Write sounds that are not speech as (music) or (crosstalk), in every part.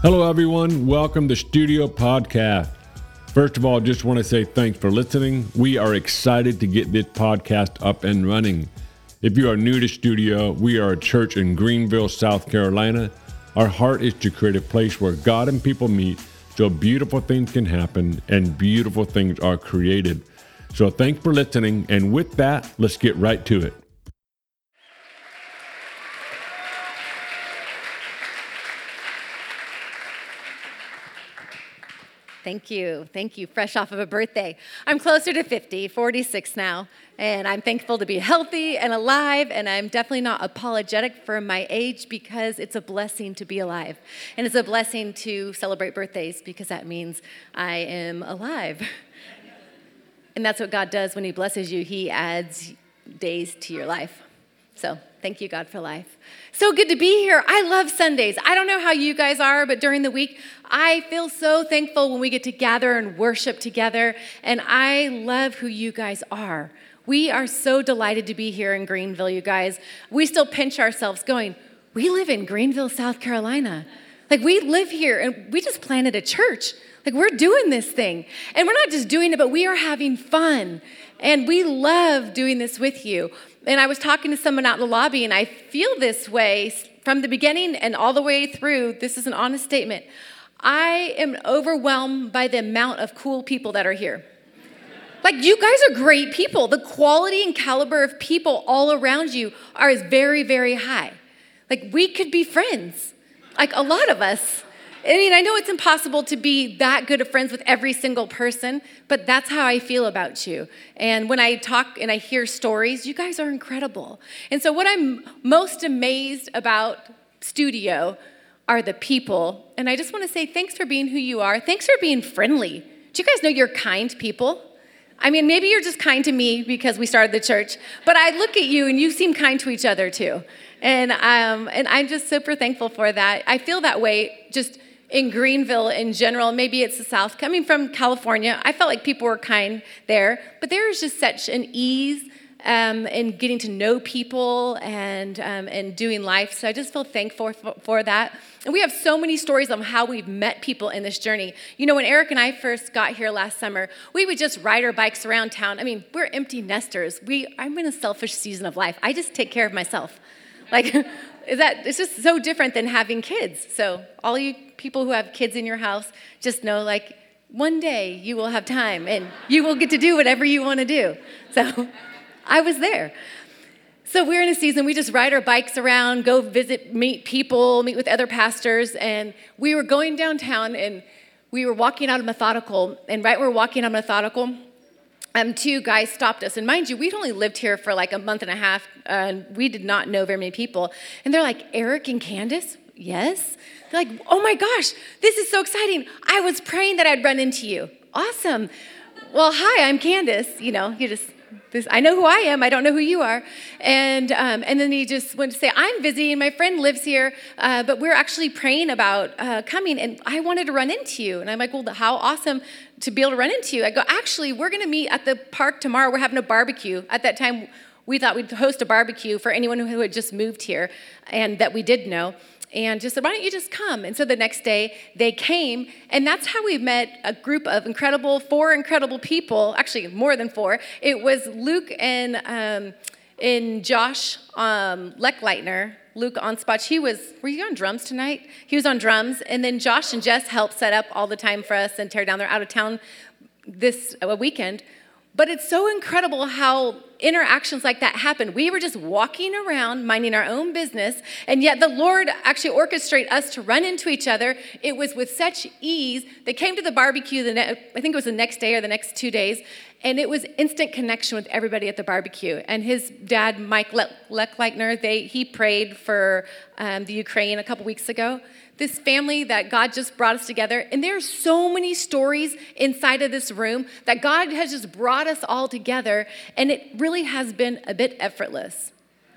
Hello, everyone. Welcome to Studio Podcast. First of all, just want to say thanks for listening. We are excited to get this podcast up and running. If you are new to Studio, we are a church in Greenville, South Carolina. Our heart is to create a place where God and people meet so beautiful things can happen and beautiful things are created. So thanks for listening. And with that, let's get right to it. Thank you. Thank you. Fresh off of a birthday. I'm closer to 50, 46 now, and I'm thankful to be healthy and alive, and I'm definitely not apologetic for my age because it's a blessing to be alive. And it's a blessing to celebrate birthdays because that means I am alive. And that's what God does when He blesses you, He adds days to your life. So thank you, God, for life. So good to be here. I love Sundays. I don't know how you guys are, but during the week, I feel so thankful when we get to gather and worship together. And I love who you guys are. We are so delighted to be here in Greenville, you guys. We still pinch ourselves going, we live in Greenville, South Carolina. Like, we live here and we just planted a church. Like, we're doing this thing. And we're not just doing it, but we are having fun. And we love doing this with you. And I was talking to someone out in the lobby, and I feel this way from the beginning and all the way through. This is an honest statement. I am overwhelmed by the amount of cool people that are here. Like, you guys are great people. The quality and caliber of people all around you are very, very high. Like, we could be friends, like a lot of us. I mean, I know it's impossible to be that good of friends with every single person, but that's how I feel about you. And when I talk and I hear stories, you guys are incredible. And so, what I'm most amazed about Studio are the people. And I just want to say thanks for being who you are. Thanks for being friendly. Do you guys know you're kind people? I mean, maybe you're just kind to me because we started the church, but I look at you and you seem kind to each other too. And, um, and I'm just super thankful for that. I feel that way just in Greenville in general, maybe it's the South. Coming from California, I felt like people were kind there, but there is just such an ease um, in getting to know people and, um, and doing life. So I just feel thankful for, for, that. And we have so many stories of how we've met people in this journey. You know, when Eric and I first got here last summer, we would just ride our bikes around town. I mean, we're empty nesters. We, I'm in a selfish season of life. I just take care of myself. Like, that it's just so different than having kids. So all you people who have kids in your house, just know like one day you will have time and you will get to do whatever you want to do. So (laughs) I was there. So we're in a season, we just ride our bikes around, go visit, meet people, meet with other pastors, and we were going downtown and we were walking out of Methodical, and right where we're walking out of Methodical, um, two guys stopped us. And mind you, we'd only lived here for like a month and a half, and we did not know very many people. And they're like, Eric and Candace? Yes. They're like, oh my gosh, this is so exciting. I was praying that I'd run into you. Awesome. Well, hi, I'm Candace. You know, you just this, I know who I am. I don't know who you are. And, um, and then he just went to say, I'm visiting. My friend lives here, uh, but we're actually praying about uh, coming, and I wanted to run into you. And I'm like, well, how awesome to be able to run into you. I go, actually, we're going to meet at the park tomorrow. We're having a barbecue. At that time, we thought we'd host a barbecue for anyone who had just moved here and that we did know and just said, Why don't you just come? And so the next day they came, and that's how we met a group of incredible, four incredible people, actually more than four. It was Luke and, um, and Josh um, Leckleitner. Luke Onspach, he was, were you on drums tonight? He was on drums, and then Josh and Jess helped set up all the time for us and tear down. They're out of town this uh, weekend. But it's so incredible how interactions like that happen. We were just walking around, minding our own business, and yet the Lord actually orchestrated us to run into each other. It was with such ease. They came to the barbecue, the ne- I think it was the next day or the next two days, and it was instant connection with everybody at the barbecue. And his dad, Mike Le- they, he prayed for um, the Ukraine a couple weeks ago this family that God just brought us together. And there are so many stories inside of this room that God has just brought us all together, and it really has been a bit effortless.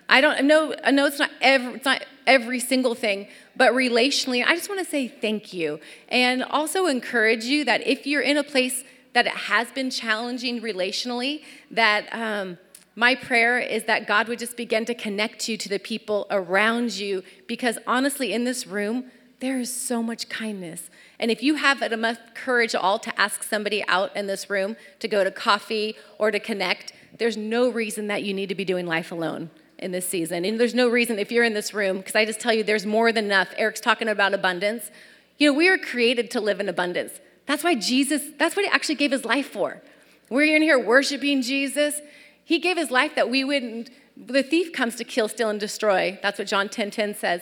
I don't I know, I know it's not every, it's not every single thing, but relationally, I just want to say thank you. And also encourage you that if you're in a place that it has been challenging relationally, that um, my prayer is that God would just begin to connect you to the people around you because honestly, in this room, there is so much kindness. And if you have enough courage all to ask somebody out in this room to go to coffee or to connect, there's no reason that you need to be doing life alone in this season. And there's no reason if you're in this room, because I just tell you there's more than enough. Eric's talking about abundance. You know, we are created to live in abundance. That's why Jesus, that's what he actually gave his life for. We're in here worshiping Jesus. He gave his life that we wouldn't, the thief comes to kill, steal, and destroy. That's what John 10 10 says.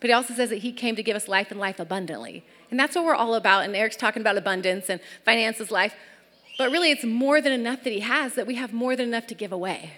But he also says that he came to give us life and life abundantly. And that's what we're all about. And Eric's talking about abundance and finances, life. But really, it's more than enough that he has, that we have more than enough to give away.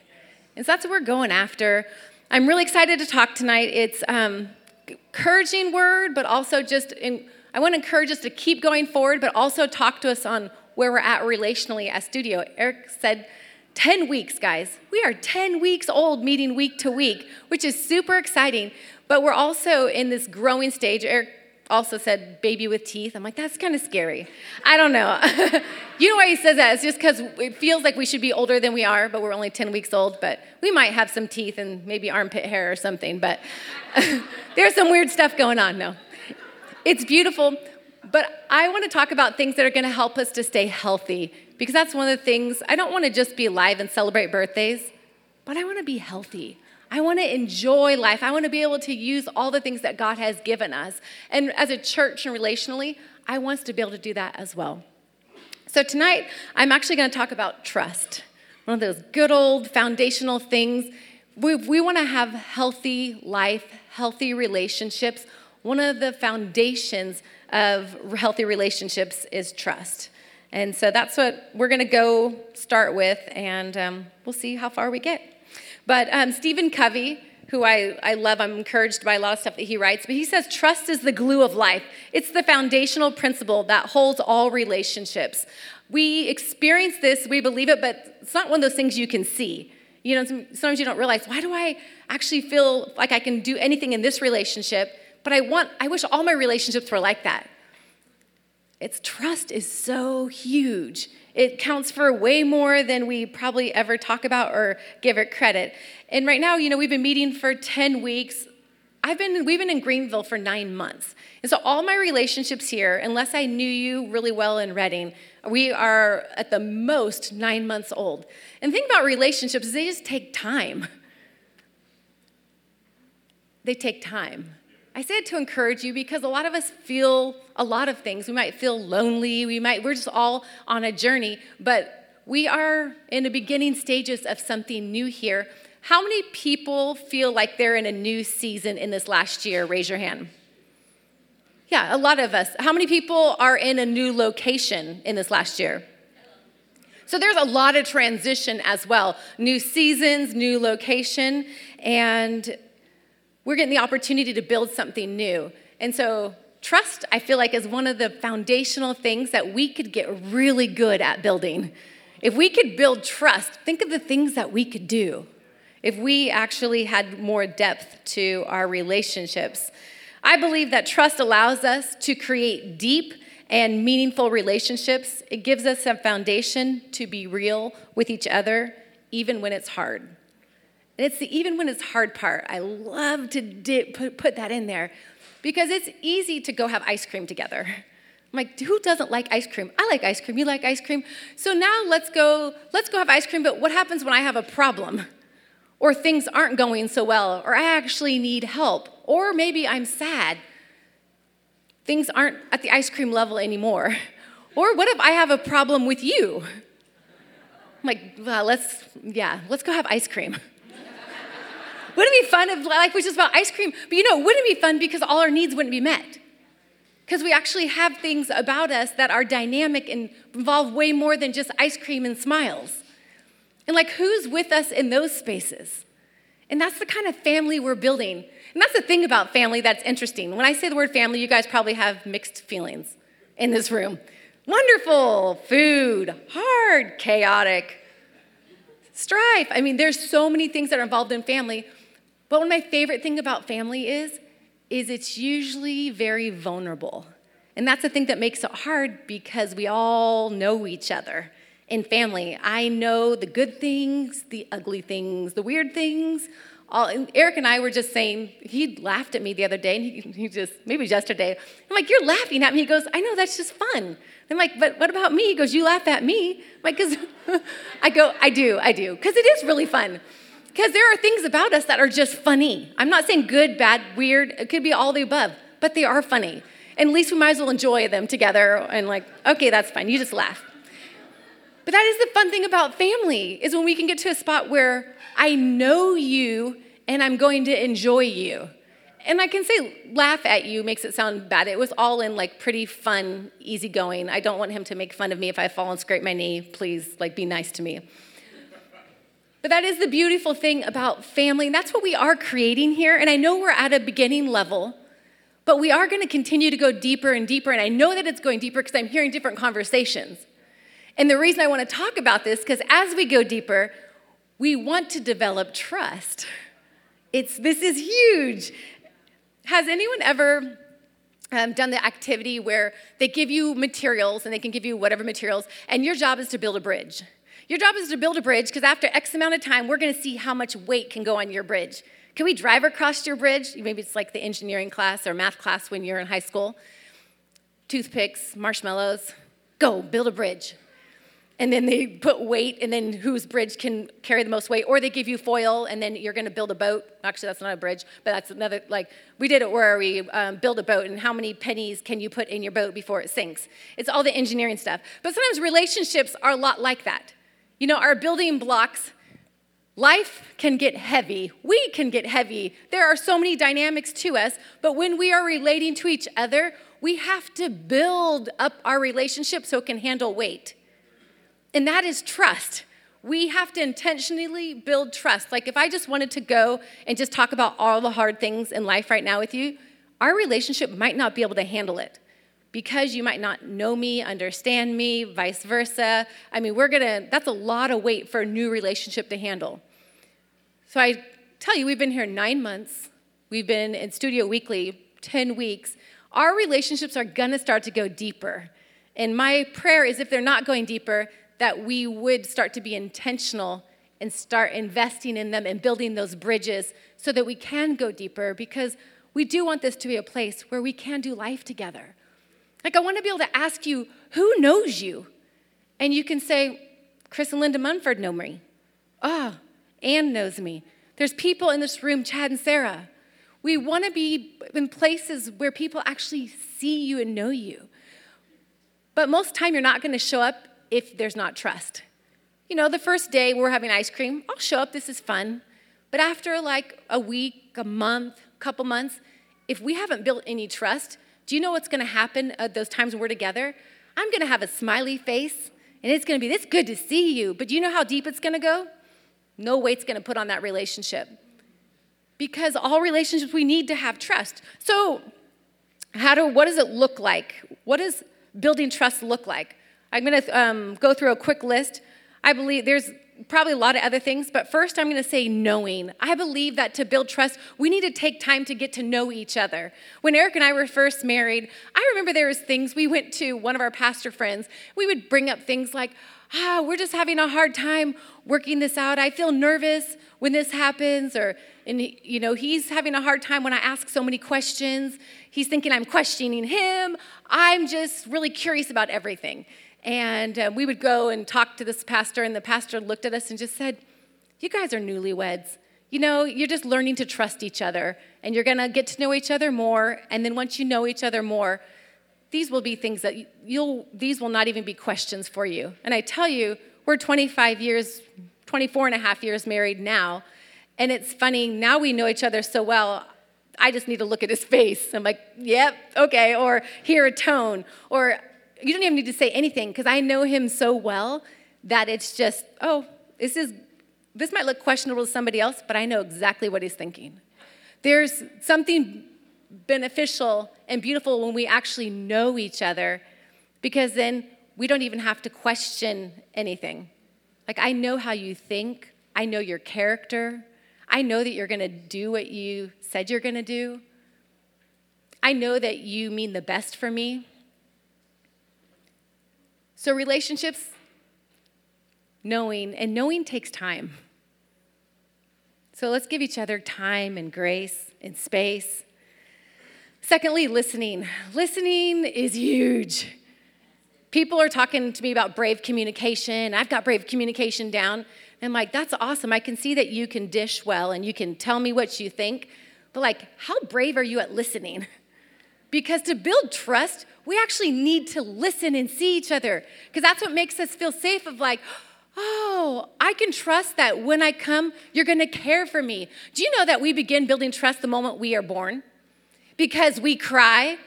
And so that's what we're going after. I'm really excited to talk tonight. It's um, encouraging word, but also just in, I want to encourage us to keep going forward, but also talk to us on where we're at relationally at studio. Eric said 10 weeks, guys. We are 10 weeks old meeting week to week, which is super exciting. But we're also in this growing stage. Eric also said baby with teeth. I'm like, that's kind of scary. I don't know. (laughs) you know why he says that? It's just because it feels like we should be older than we are, but we're only 10 weeks old. But we might have some teeth and maybe armpit hair or something. But (laughs) there's some weird stuff going on. No, it's beautiful. But I want to talk about things that are going to help us to stay healthy because that's one of the things. I don't want to just be alive and celebrate birthdays, but I want to be healthy. I want to enjoy life. I want to be able to use all the things that God has given us. And as a church and relationally, I want us to be able to do that as well. So tonight, I'm actually going to talk about trust. One of those good old foundational things. We, we want to have healthy life, healthy relationships. One of the foundations of healthy relationships is trust. And so that's what we're going to go start with, and um, we'll see how far we get. But um, Stephen Covey, who I, I love, I'm encouraged by a lot of stuff that he writes, but he says trust is the glue of life. It's the foundational principle that holds all relationships. We experience this, we believe it, but it's not one of those things you can see. You know, sometimes you don't realize, why do I actually feel like I can do anything in this relationship? But I want, I wish all my relationships were like that. It's trust is so huge. It counts for way more than we probably ever talk about or give it credit. And right now, you know, we've been meeting for 10 weeks. I've been, we've been in Greenville for nine months. And so all my relationships here, unless I knew you really well in Redding, we are at the most nine months old. And the thing about relationships is they just take time. They take time. I say it to encourage you because a lot of us feel a lot of things. We might feel lonely. We might, we're just all on a journey, but we are in the beginning stages of something new here. How many people feel like they're in a new season in this last year? Raise your hand. Yeah, a lot of us. How many people are in a new location in this last year? So there's a lot of transition as well. New seasons, new location, and we're getting the opportunity to build something new. And so, trust, I feel like, is one of the foundational things that we could get really good at building. If we could build trust, think of the things that we could do if we actually had more depth to our relationships. I believe that trust allows us to create deep and meaningful relationships. It gives us a foundation to be real with each other, even when it's hard. And it's the even when it's hard part. I love to dip, put, put that in there because it's easy to go have ice cream together. I'm like, who doesn't like ice cream? I like ice cream. You like ice cream? So now let's go, let's go have ice cream, but what happens when I have a problem? Or things aren't going so well, or I actually need help, or maybe I'm sad. Things aren't at the ice cream level anymore. Or what if I have a problem with you? I'm like, well, let's, yeah, let's go have ice cream. Wouldn't it be fun if life was just about ice cream? But you know, wouldn't it be fun because all our needs wouldn't be met? Because we actually have things about us that are dynamic and involve way more than just ice cream and smiles. And like, who's with us in those spaces? And that's the kind of family we're building. And that's the thing about family that's interesting. When I say the word family, you guys probably have mixed feelings in this room. Wonderful, food, hard, chaotic, strife. I mean, there's so many things that are involved in family. But one of my favorite things about family is, is it's usually very vulnerable. And that's the thing that makes it hard because we all know each other. in family. I know the good things, the ugly things, the weird things. All, and Eric and I were just saying, he laughed at me the other day, and he, he just, maybe yesterday. I'm like, You're laughing at me. He goes, I know, that's just fun. I'm like, But what about me? He goes, You laugh at me. I'm like, Because (laughs) I go, I do, I do, because it is really fun. Because there are things about us that are just funny. I'm not saying good, bad, weird, it could be all the above, but they are funny. And at least we might as well enjoy them together and, like, okay, that's fine, you just laugh. But that is the fun thing about family, is when we can get to a spot where I know you and I'm going to enjoy you. And I can say laugh at you makes it sound bad. It was all in like pretty fun, easygoing. I don't want him to make fun of me if I fall and scrape my knee. Please, like, be nice to me. But that is the beautiful thing about family, and that's what we are creating here. And I know we're at a beginning level, but we are going to continue to go deeper and deeper. And I know that it's going deeper because I'm hearing different conversations. And the reason I want to talk about this, because as we go deeper, we want to develop trust. It's, this is huge. Has anyone ever um, done the activity where they give you materials and they can give you whatever materials, and your job is to build a bridge? Your job is to build a bridge because after X amount of time, we're going to see how much weight can go on your bridge. Can we drive across your bridge? Maybe it's like the engineering class or math class when you're in high school. Toothpicks, marshmallows, go, build a bridge. And then they put weight, and then whose bridge can carry the most weight, or they give you foil, and then you're going to build a boat. Actually, that's not a bridge, but that's another. Like we did it where we um, build a boat, and how many pennies can you put in your boat before it sinks? It's all the engineering stuff. But sometimes relationships are a lot like that. You know, our building blocks Life can get heavy. We can get heavy. There are so many dynamics to us, but when we are relating to each other, we have to build up our relationship so it can handle weight. And that is trust. We have to intentionally build trust. Like if I just wanted to go and just talk about all the hard things in life right now with you, our relationship might not be able to handle it because you might not know me, understand me, vice versa. I mean, we're gonna, that's a lot of weight for a new relationship to handle. So I tell you, we've been here nine months. We've been in Studio Weekly 10 weeks. Our relationships are to start to go deeper. And my prayer is if they're not going deeper, that we would start to be intentional and start investing in them and building those bridges so that we can go deeper because we do want this to be a place where we can do life together. Like, I want to be able to ask you, who knows you? And you can say, Chris and Linda Munford know me. Ah, oh, Anne knows me. There's people in this room, Chad and Sarah. We want to be in places where people actually see you and know you. But most time you're not going to show up if there's not trust. You know, the first day we're having ice cream, I'll show up, this is fun. But after like a week, a month, couple months, if we haven't built any trust, do you know what's going to happen at those times when we're together? I'm going to have a smiley face and it's going to be, this good to see you. But do you know how deep it's going to go? No weight's going to put on that relationship. Because all relationships, we need to have trust. So, how do, what does it look like? What does building trust look like? I'm going to um, go through a quick list. I believe there's probably a lot of other things, but first I'm going to say knowing. I believe that to build trust, we need to take time to get to know each other. When Eric and I were first married, I remember there was things we went to one of our pastor friends. We would bring up things like, ah, we're just having a hard time working this out. I feel nervous when this happens, or, and you know, he's having a hard time when I ask so many questions. He's thinking I'm questioning him. I'm just really curious about everything. And uh, we would go and talk to this pastor, and the pastor looked at us and just said, You guys are newlyweds. You know, you're just learning to trust each other, and you're gonna get to know each other more. And then once you know each other more, these will be things that you'll, these will not even be questions for you. And I tell you, we're 25 years, 24 and a half years married now. And it's funny, now we know each other so well. I just need to look at his (laughs) face. I'm like, yep, okay, or hear a tone. Or you don't even need to say anything because I know him so well that it's just, oh, this is this might look questionable to somebody else, but I know exactly what he's thinking. There's something beneficial and beautiful when we actually know each other because then we don't even have to question anything. Like, I know how you think, I know your character, I know that you're gonna do what you said you're gonna do. I know that you mean the best for me. So, relationships, knowing, and knowing takes time. So let's give each other time and grace and space. Secondly, listening. Listening is huge. People are talking to me about brave communication. I've got brave communication down. And I'm like, that's awesome. I can see that you can dish well and you can tell me what you think. But, like, how brave are you at listening? (laughs) Because to build trust, we actually need to listen and see each other. Because that's what makes us feel safe of, like, oh, I can trust that when I come, you're going to care for me. Do you know that we begin building trust the moment we are born? Because we cry,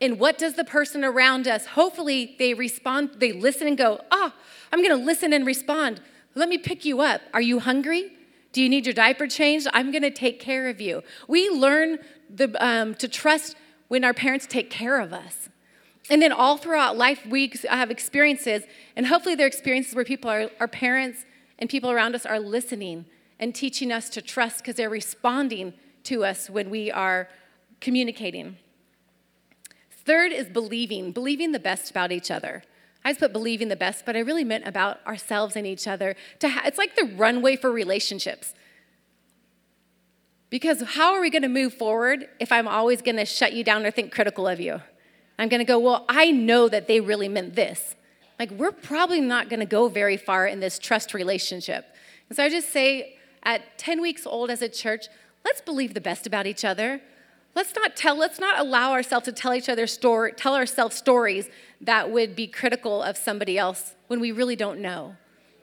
and what does the person around us, hopefully they respond, they listen and go, oh, I'm going to listen and respond. Let me pick you up. Are you hungry? Do you need your diaper changed? I'm going to take care of you. We learn the, um, to trust when our parents take care of us. And then all throughout life, we have experiences, and hopefully they're experiences where people are, our parents and people around us are listening and teaching us to trust because they're responding to us when we are communicating. Third is believing, believing the best about each other. I just put believing the best, but I really meant about ourselves and each other. To ha- it's like the runway for relationships. Because how are we going to move forward if I'm always going to shut you down or think critical of you? I'm going to go, well, I know that they really meant this. Like, we're probably not going to go very far in this trust relationship. And so I just say, at 10 weeks old as a church, let's believe the best about each other. Let's not tell, let's not allow ourselves to tell each other story, tell ourselves stories that would be critical of somebody else when we really don't know.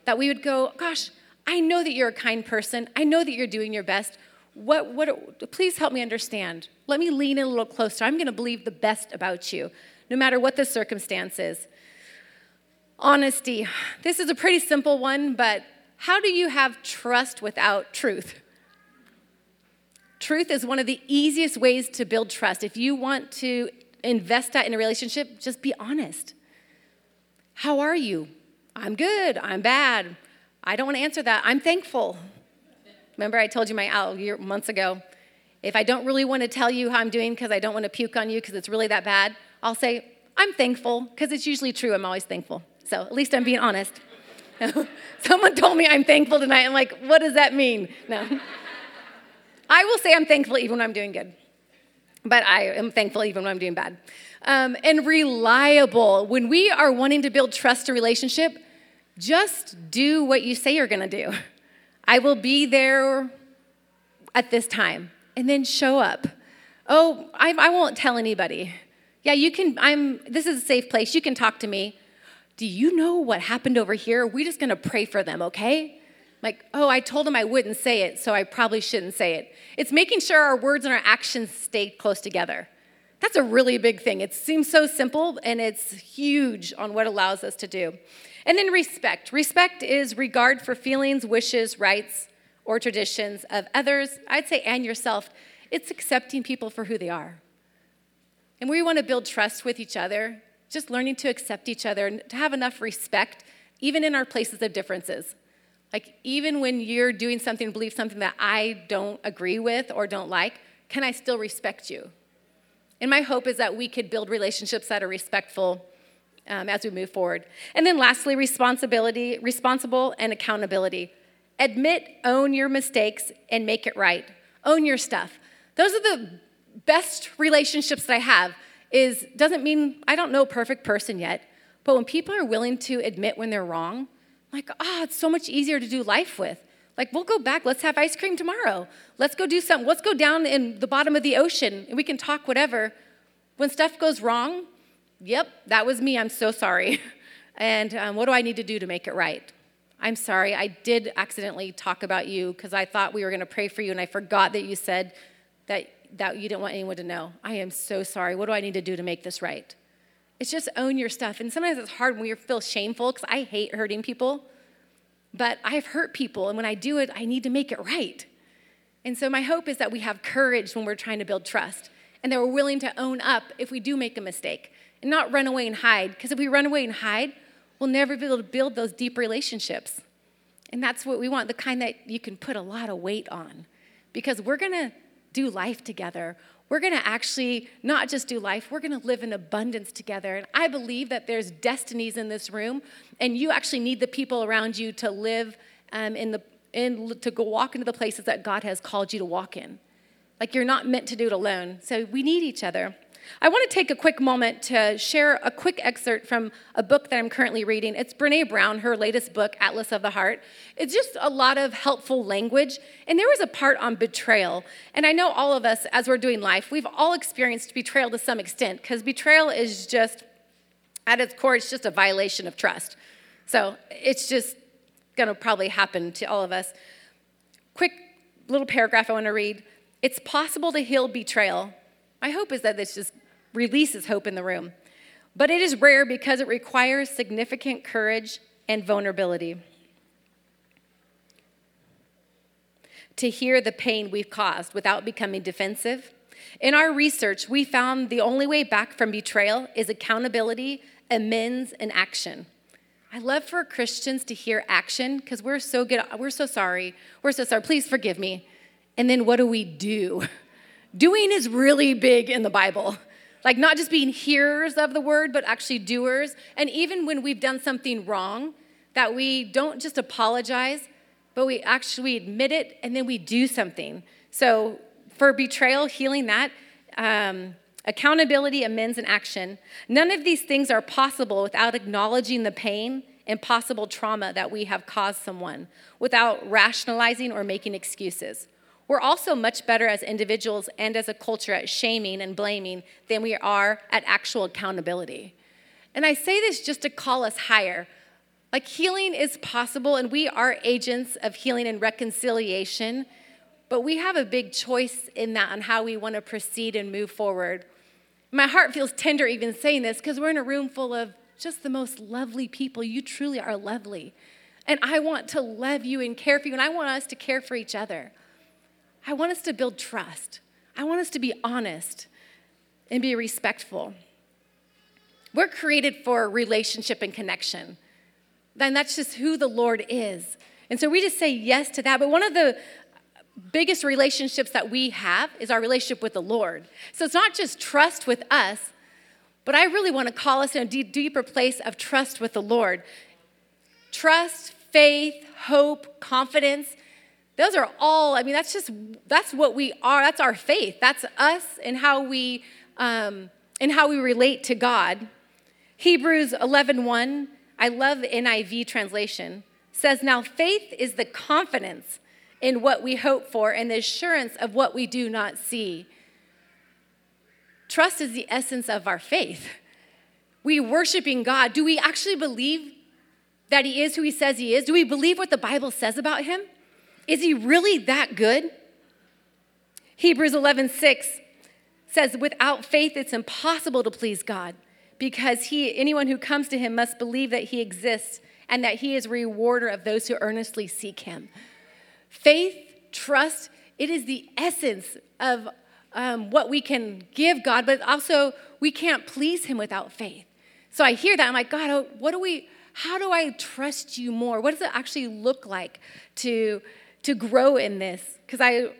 That we would go, gosh, I know that you're a kind person. I know that you're doing your best. What, what, please help me understand. Let me lean in a little closer. I'm going to believe the best about you, no matter what the circumstances. Honesty. This is a pretty simple one, but how do you have trust without truth? Truth is one of the easiest ways to build trust. If you want to invest that in a relationship, just be honest. How are you? I'm good. I'm bad. I don't want to answer that. I'm thankful. Remember, I told you my year, months ago. If I don't really want to tell you how I'm doing because I don't want to puke on you because it's really that bad, I'll say, I'm thankful because it's usually true. I'm always thankful. So at least I'm being honest. (laughs) Someone told me I'm thankful tonight. I'm like, what does that mean? No. (laughs) I will say I'm thankful even when I'm doing good, but I am thankful even when I'm doing bad. Um, and reliable. When we are wanting to build trust a relationship, just do what you say you're going to do. (laughs) I will be there at this time, and then show up. Oh, I, I won't tell anybody. Yeah, you can, I'm, this is a safe place. You can talk to me. Do you know what happened over here? We're just gonna pray for them, okay? Like, oh, I told them I wouldn't say it, so I probably shouldn't say it. It's making sure our words and our actions stay close together. That's a really big thing. It seems so simple, and it's huge on what allows us to do. And then respect. Respect is regard for feelings, wishes, rights, or traditions of others, I'd say, and yourself. It's accepting people for who they are. And we want to build trust with each other, just learning to accept each other and to have enough respect, even in our places of differences. Like, even when you're doing something, believe something that I don't agree with or don't like, can I still respect you? And my hope is that we could build relationships that are respectful um, as we move forward. And then lastly, responsibility, responsible and accountability. Admit, own your mistakes, and make it right. Own your stuff. Those are the best relationships that I have. Is doesn't mean I don't know a perfect person yet, but when people are willing to admit when they're wrong, like, ah, oh, it's so much easier to do life with. Like, we'll go back. Let's have ice cream tomorrow. Let's go do something. Let's go down in the bottom of the ocean and we can talk whatever. When stuff goes wrong, Yep, that was me. I'm so sorry. (laughs) And um, what do I need to do to make it right? I'm sorry, I did accidentally talk about you because I thought we were going to pray for you and I forgot that you said that, that you didn't want anyone to know. I am so sorry. What do I need to do to make this right? It's just own your stuff. And sometimes it's hard when you feel shameful because I hate hurting people. But I've hurt people, and when I do it, I need to make it right. And so my hope is that we have courage when we're trying to build trust and that we're willing to own up if we do make a mistake and not run away and hide. Because if we run away and hide, we'll never be able to build those deep relationships. And that's what we want the kind that you can put a lot of weight on. Because we're going to do life together. We're going to actually not just do life, we're going to live in abundance together. And I believe that there's destinies in this room, and you actually need the people around you to live um, in the in, to go walk into the places that God has called you to walk in. Like you're not meant to do it alone. So we need each other. I want to take a quick moment to share a quick excerpt from a book that I'm currently reading. It's Brene Brown, her latest book, Atlas of the Heart. It's just a lot of helpful language. And there was a part on betrayal. And I know all of us, as we're doing life, we've all experienced betrayal to some extent, because betrayal is just, at its core, it's just a violation of trust. So it's just going to probably happen to all of us. Quick little paragraph I want to read. It's possible to heal betrayal my hope is that this just releases hope in the room. But it is rare because it requires significant courage and vulnerability. To hear the pain we've caused without becoming defensive. In our research, we found the only way back from betrayal is accountability, amends, and action. I love for Christians to hear action because we're so good. We're so sorry. We're so sorry. Please forgive me. And then what do we do? (laughs) Doing is really big in the Bible. Like, not just being hearers of the word, but actually doers. And even when we've done something wrong, that we don't just apologize, but we actually admit it and then we do something. So, for betrayal, healing that, um, accountability, amends, and action, none of these things are possible without acknowledging the pain and possible trauma that we have caused someone, without rationalizing or making excuses. We're also much better as individuals and as a culture at shaming and blaming than we are at actual accountability. And I say this just to call us higher. Like healing is possible, and we are agents of healing and reconciliation, but we have a big choice in that on how we want to proceed and move forward. My heart feels tender even saying this because we're in a room full of just the most lovely people. You truly are lovely. And I want to love you and care for you, and I want us to care for each other. I want us to build trust. I want us to be honest and be respectful. We're created for relationship and connection. Then that's just who the Lord is. And so we just say yes to that. But one of the biggest relationships that we have is our relationship with the Lord. So it's not just trust with us, but I really want to call us in a deeper place of trust with the Lord. Trust, faith, hope, confidence. Those are all, I mean, that's just, that's what we are. That's our faith. That's us and how we, um, and how we relate to God. Hebrews 11, 1, I love NIV translation, says, Now faith is the confidence in what we hope for and the assurance of what we do not see. Trust is the essence of our faith. We worshiping God. Do we actually believe that He is who He says He is? Do we believe what the Bible says about Him? Is he really that good? Hebrews 11, 6 says, Without faith, it's impossible to please God because he, anyone who comes to him must believe that he exists and that he is a rewarder of those who earnestly seek him. Faith, trust, it is the essence of um, what we can give God, but also we can't please him without faith. So I hear that, I'm like, God, what do we, how do I trust you more? What does it actually look like to to grow in this because I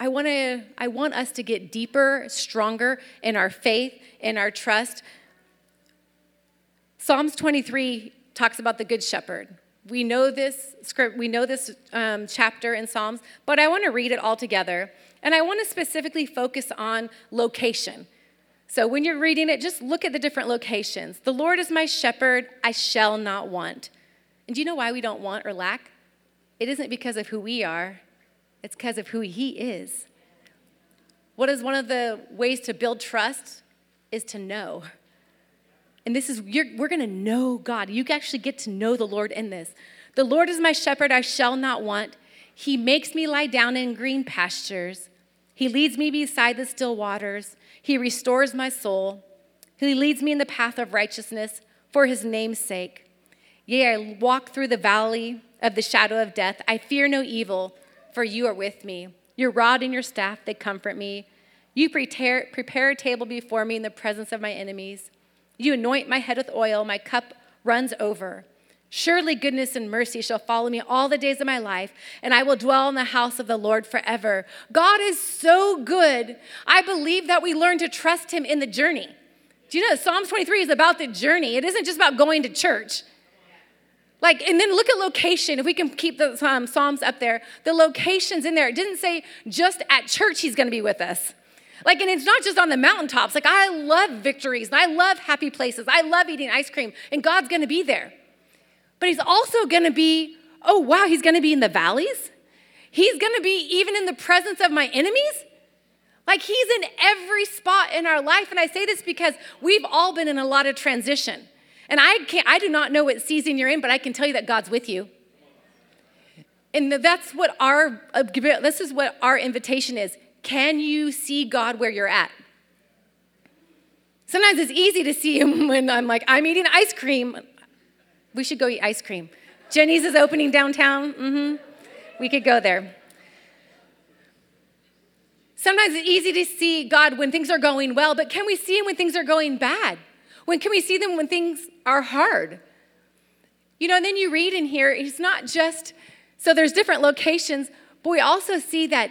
I want to I want us to get deeper, stronger in our faith, in our trust. Psalms 23 talks about the good shepherd. We know this script, we know this um, chapter in Psalms, but I want to read it all together. And I want to specifically focus on location. So when you're reading it, just look at the different locations. The Lord is my shepherd, I shall not want. And do you know why we don't want or lack? It isn't because of who we are, it's because of who He is. What is one of the ways to build trust is to know. And this is, we're to know God. You actually get to know the Lord in this. The Lord is my shepherd, I shall not want. He makes me lie down in green pastures. He leads me beside the still waters. He restores my soul. He leads me in the path of righteousness for his name's sake. Yea, I walk through the valley of the shadow of death, I fear no evil, for you are with me. Your rod and your staff, they comfort me. You prepare, prepare a table before me in the presence of my enemies. You anoint my head with oil, my cup runs over. Surely goodness and mercy shall follow me all the days of my life, and I will dwell in the house of the Lord forever. God is so good. I believe that we learn to trust him in the journey. Do you know Psalms 23 is about the journey? It isn't just about going to church. Like, and then look at location. If we can keep the um, Psalms up there, the locations in there. It didn't say just at church he's going to be with us. Like, and it's not just on the mountaintops. Like, I love victories and I love happy places. I love eating ice cream, and God's going to be there but he's also going to be, oh, wow, he's going to be in the valleys. He's going to be even in the presence of my enemies. Like he's in every spot in our life. And I say this because we've all been in a lot of transition. And I can't, I do not know what season you're in, but I can tell you that God's with you. And that's what our, uh, this is what our invitation is. Can you see God where you're at? Sometimes it's easy to see him (laughs) when I'm like, I'm eating ice cream. We should go eat ice cream. Jeni's is opening downtown. Mm-hmm. We could go there. Sometimes it's easy to see God when things are going well, but can we see Him when things are going bad? When can we see them when things are hard? You know, and then you read in here, it's not just, so there's different locations, but we also see that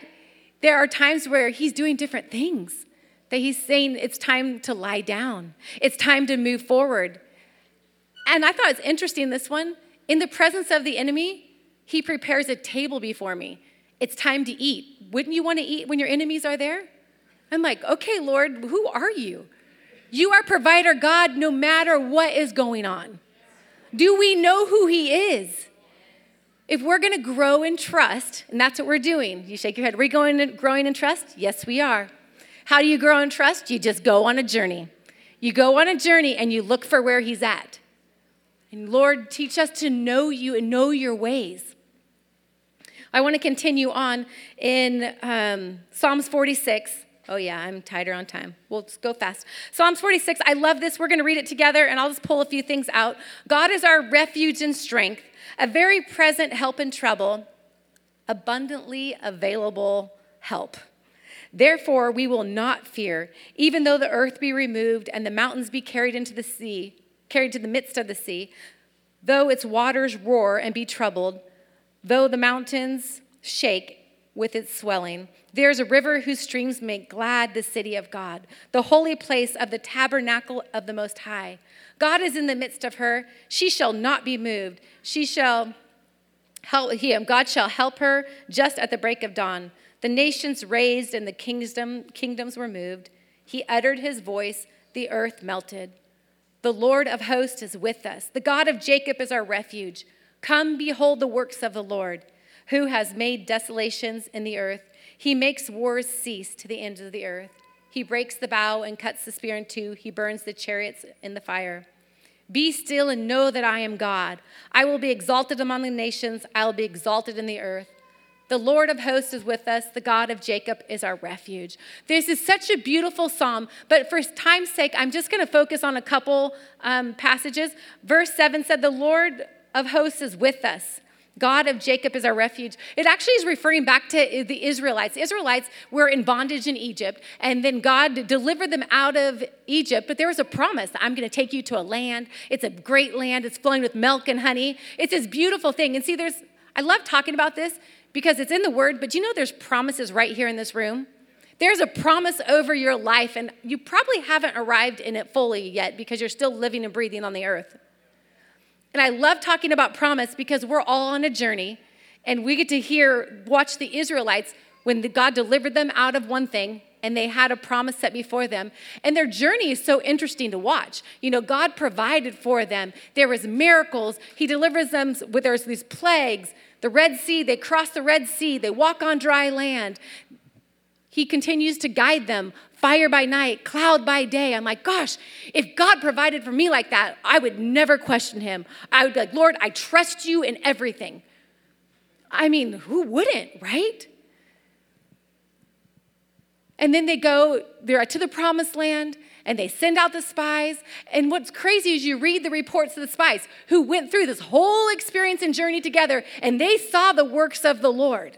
there are times where He's doing different things, that He's saying it's time to lie down, it's time to move forward. And I thought it's interesting this one. In the presence of the enemy, he prepares a table before me. It's time to eat. Wouldn't you want to eat when your enemies are there? I'm like, okay, Lord, who are you? You are provider God no matter what is going on. Do we know who he is? If we're going to grow in trust, and that's what we're doing, you shake your head. Are we going growing in trust? Yes, we are. How do you grow in trust? You just go on a journey. You go on a journey and you look for where he's at. And Lord, teach us to know you and know your ways. I want to continue on in um, Psalms 46. Oh, yeah, I'm tighter on time. We'll go fast. Psalms 46, I love this. We're going to read it together, and I'll just pull a few things out. God is our refuge and strength, a very present help in trouble, abundantly available help. Therefore, we will not fear, even though the earth be removed and the mountains be carried into the sea carried to the midst of the sea, though its waters roar and be troubled, though the mountains shake with its swelling. There is a river whose streams make glad the city of God, the holy place of the tabernacle of the Most High. God is in the midst of her. She shall not be moved. She shall help him. Um, God shall help her just at the break of dawn. The nations raised and the kingdom, kingdoms were moved. He uttered his voice, the earth melted. The Lord of hosts is with us. The God of Jacob is our refuge. Come, behold the works of the Lord, who has made desolations in the earth. He makes wars cease to the ends of the earth. He breaks the bow and cuts the spear in two. He burns the chariots in the fire. Be still and know that I am God. I will be exalted among the nations, I will be exalted in the earth. The Lord of hosts is with us. The God of Jacob is our refuge. This is such a beautiful psalm, but for time's sake, I'm just going to focus on a couple um, passages. Verse 7 said, The Lord of hosts is with us. God of Jacob is our refuge. It actually is referring back to the Israelites. The Israelites were in bondage in Egypt, and then God delivered them out of Egypt. But there was a promise I'm going to take you to a land. It's a great land, it's flowing with milk and honey. It's this beautiful thing. And see, there's, I love talking about this because it's in the word, but you know there's promises right here in this room? There's a promise over your life, and you probably haven't arrived in it fully yet because you're still living and breathing on the earth. And I love talking about promise because we're all on a journey, and we get to hear, watch the Israelites when God delivered them out of one thing and they had a promise set before them. And their journey is so interesting to watch. You know god provided for them. There was miracles. He delivers them with there's these plagues the Red Sea, they cross the Red Sea, they walk on dry land. He continues to guide them fire by night, cloud by day. I'm like, gosh, if God provided for me like that, I would never question him. I would be like, Lord, I trust you in everything. I mean, who wouldn't, right? And then they go, they're to the promised land and they send out the spies. And what's crazy is you read the reports of the spies who went through this whole experience and journey together, and they saw the works of the Lord.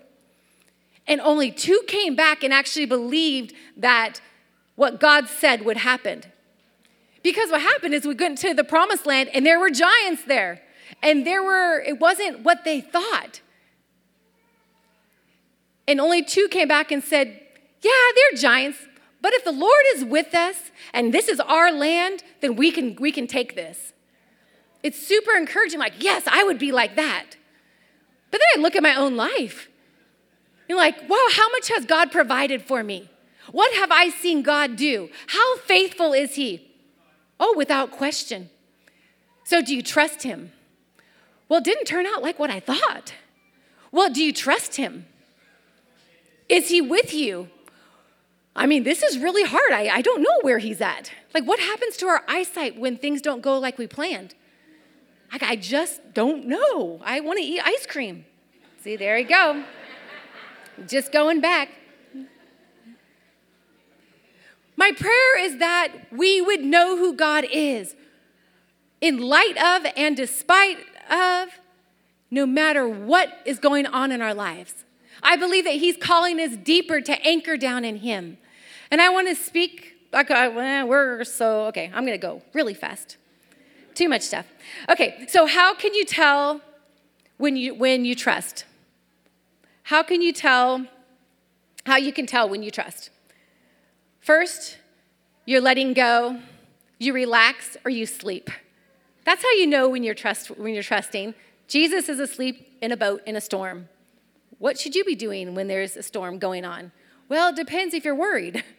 And only two came back and actually believed that what God said would happen. Because what happened is we went to the promised land and there were giants there. and there were, it wasn't what they thought. And only two came back and said, Yeah, they're giants, but if the Lord is with us and this is our land, then we can, we can take this. It's super encouraging, like, yes, I would be like that. But then I look at my own life. You're like, wow, how much has God provided for me? What have I seen God do? How faithful is He? Oh, without question. So, do you trust Him? Well, it didn't turn out like what I thought. Well, do you trust Him? Is He with you? I mean, this is really hard. I, I don't know where He's at. Like, what happens to our eyesight when things don't go like we planned? Like, I just don't know. I want to eat ice cream. See, there you go. just going back. My prayer is that we would know who God is in light of and despite of no matter what is going on in our lives. I believe that He's calling us deeper to anchor down in Him. And I want to speak. Okay, we're so, okay, I'm going to go really fast. Too much stuff. Okay, so how can you tell when you, when you trust? How can you tell, how you can tell when you trust? First, you're letting go, you relax, or you sleep. That's how you know when you're, trust, when you're trusting. Jesus is asleep in a boat in a storm. What should you be doing when there's a storm going on? Well, it depends if you're worried. (laughs)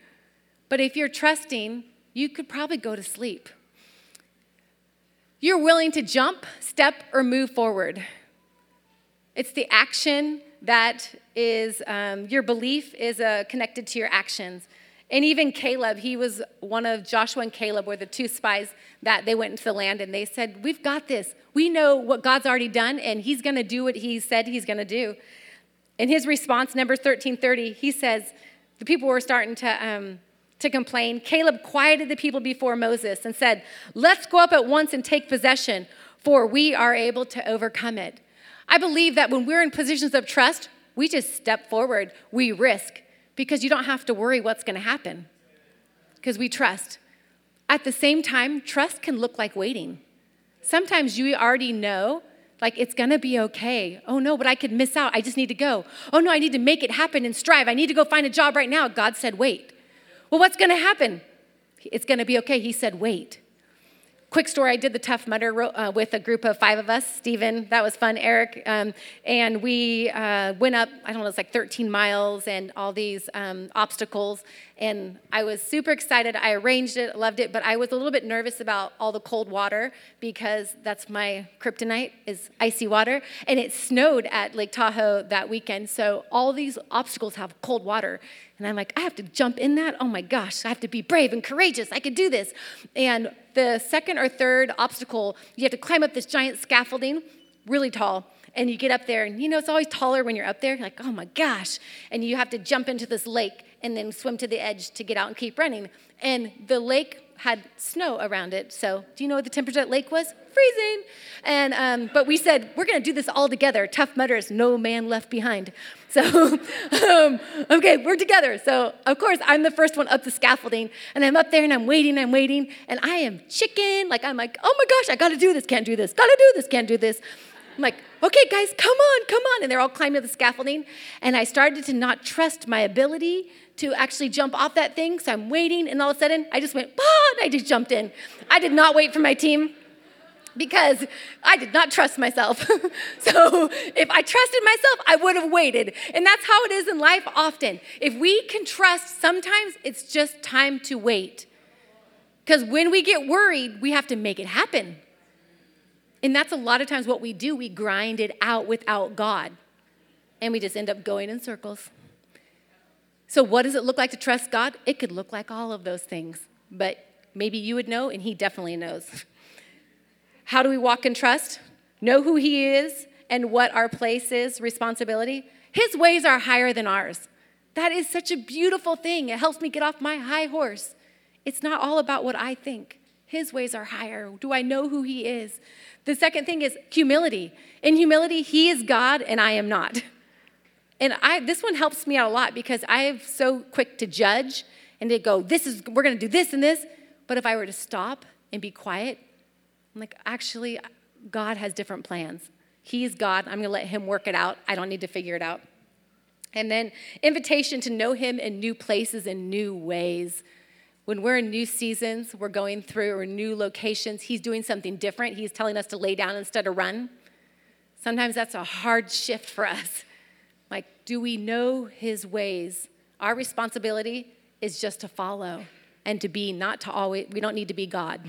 But if you're trusting, you could probably go to sleep. You're willing to jump, step, or move forward. It's the action that is, um, your belief is uh, connected to your actions. And even Caleb, he was one of Joshua and Caleb were the two spies that they went into the land and they said, We've got this. We know what God's already done, and he's gonna do what he said he's gonna do. In his response, Numbers 13:30, he says, the people were starting to, um, to complain. Caleb quieted the people before Moses and said, Let's go up at once and take possession, for we are able to overcome it. I believe that when we're in positions of trust, we just step forward, we risk because you don't have to worry what's going to happen because we trust. At the same time, trust can look like waiting. Sometimes you already know, like, it's gonna be okay. Oh no, but I could miss out. I just need to go. Oh no, I need to make it happen and strive. I need to go find a job right now. God said, wait. Well, what's gonna happen? It's gonna be okay. He said, wait. Quick story I did the Tough Mudder uh, with a group of five of us. Stephen, that was fun, Eric. Um, and we uh, went up, I don't know, it's like 13 miles and all these um, obstacles. And I was super excited. I arranged it, loved it, but I was a little bit nervous about all the cold water because that's my kryptonite is icy water. And it snowed at Lake Tahoe that weekend. So all these obstacles have cold water. And I'm like, I have to jump in that? Oh my gosh, I have to be brave and courageous. I could do this. And the second or third obstacle, you have to climb up this giant scaffolding, really tall. And you get up there, and you know, it's always taller when you're up there. You're like, oh my gosh. And you have to jump into this lake and then swim to the edge to get out and keep running. And the lake had snow around it. So, do you know what the temperature at lake was? Freezing. And um, but we said we're going to do this all together. Tough Mudders, no man left behind. So, (laughs) um, okay, we're together. So, of course, I'm the first one up the scaffolding, and I'm up there and I'm waiting, I'm waiting, and I am chicken. Like I'm like, oh my gosh, I got to do this, can't do this, got to do this, can't do this. I'm like, okay, guys, come on, come on. And they're all climbing to the scaffolding. And I started to not trust my ability to actually jump off that thing. So I'm waiting, and all of a sudden, I just went, ah, and I just jumped in. I did not wait for my team because I did not trust myself. (laughs) so if I trusted myself, I would have waited. And that's how it is in life often. If we can trust, sometimes it's just time to wait. Because when we get worried, we have to make it happen. And that's a lot of times what we do. We grind it out without God. And we just end up going in circles. So, what does it look like to trust God? It could look like all of those things, but maybe you would know, and He definitely knows. (laughs) How do we walk in trust? Know who He is and what our place is, responsibility. His ways are higher than ours. That is such a beautiful thing. It helps me get off my high horse. It's not all about what I think. His ways are higher. Do I know who He is? The second thing is humility. In humility, He is God and I am not. (laughs) And I, this one helps me out a lot because I am so quick to judge and to go, this is, we're going to do this and this. But if I were to stop and be quiet, I'm like, actually, God has different plans. He's God. I'm going to let Him work it out. I don't need to figure it out. And then invitation to know Him in new places and new ways. When we're in new seasons, we're going through or new locations, He's doing something different. He's telling us to lay down instead of run. Sometimes that's a hard shift for us. Do we know His ways? Our responsibility is just to follow and to be, not to always, we don't need to be God.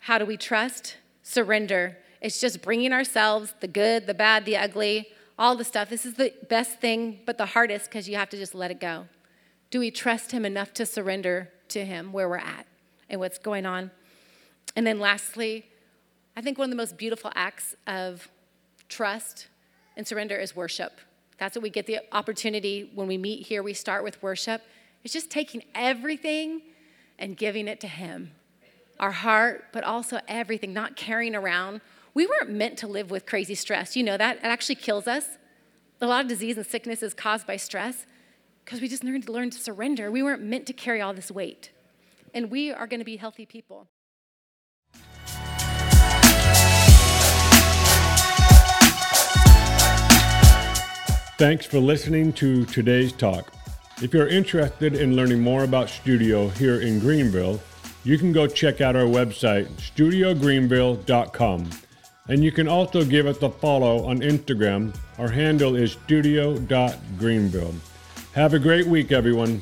How do we trust? Surrender. It's just bringing ourselves, the good, the bad, the ugly, all the stuff. This is the best thing, but the hardest because you have to just let it go. Do we trust Him enough to surrender to Him where we're at and what's going on? And then lastly, I think one of the most beautiful acts of trust and surrender is worship. That's what we get the opportunity when we meet here. We start with worship. It's just taking everything and giving it to Him. Our heart, but also everything, not carrying around. We weren't meant to live with crazy stress. You know that? It actually kills us. A lot of disease and sickness is caused by stress because we just need to learn to surrender. We weren't meant to carry all this weight. And we are going to be healthy people. Thanks for listening to today's talk. If you're interested in learning more about Studio here in Greenville, you can go check out our website, studiogreenville.com. And you can also give us a follow on Instagram. Our handle is studio.greenville. Have a great week, everyone.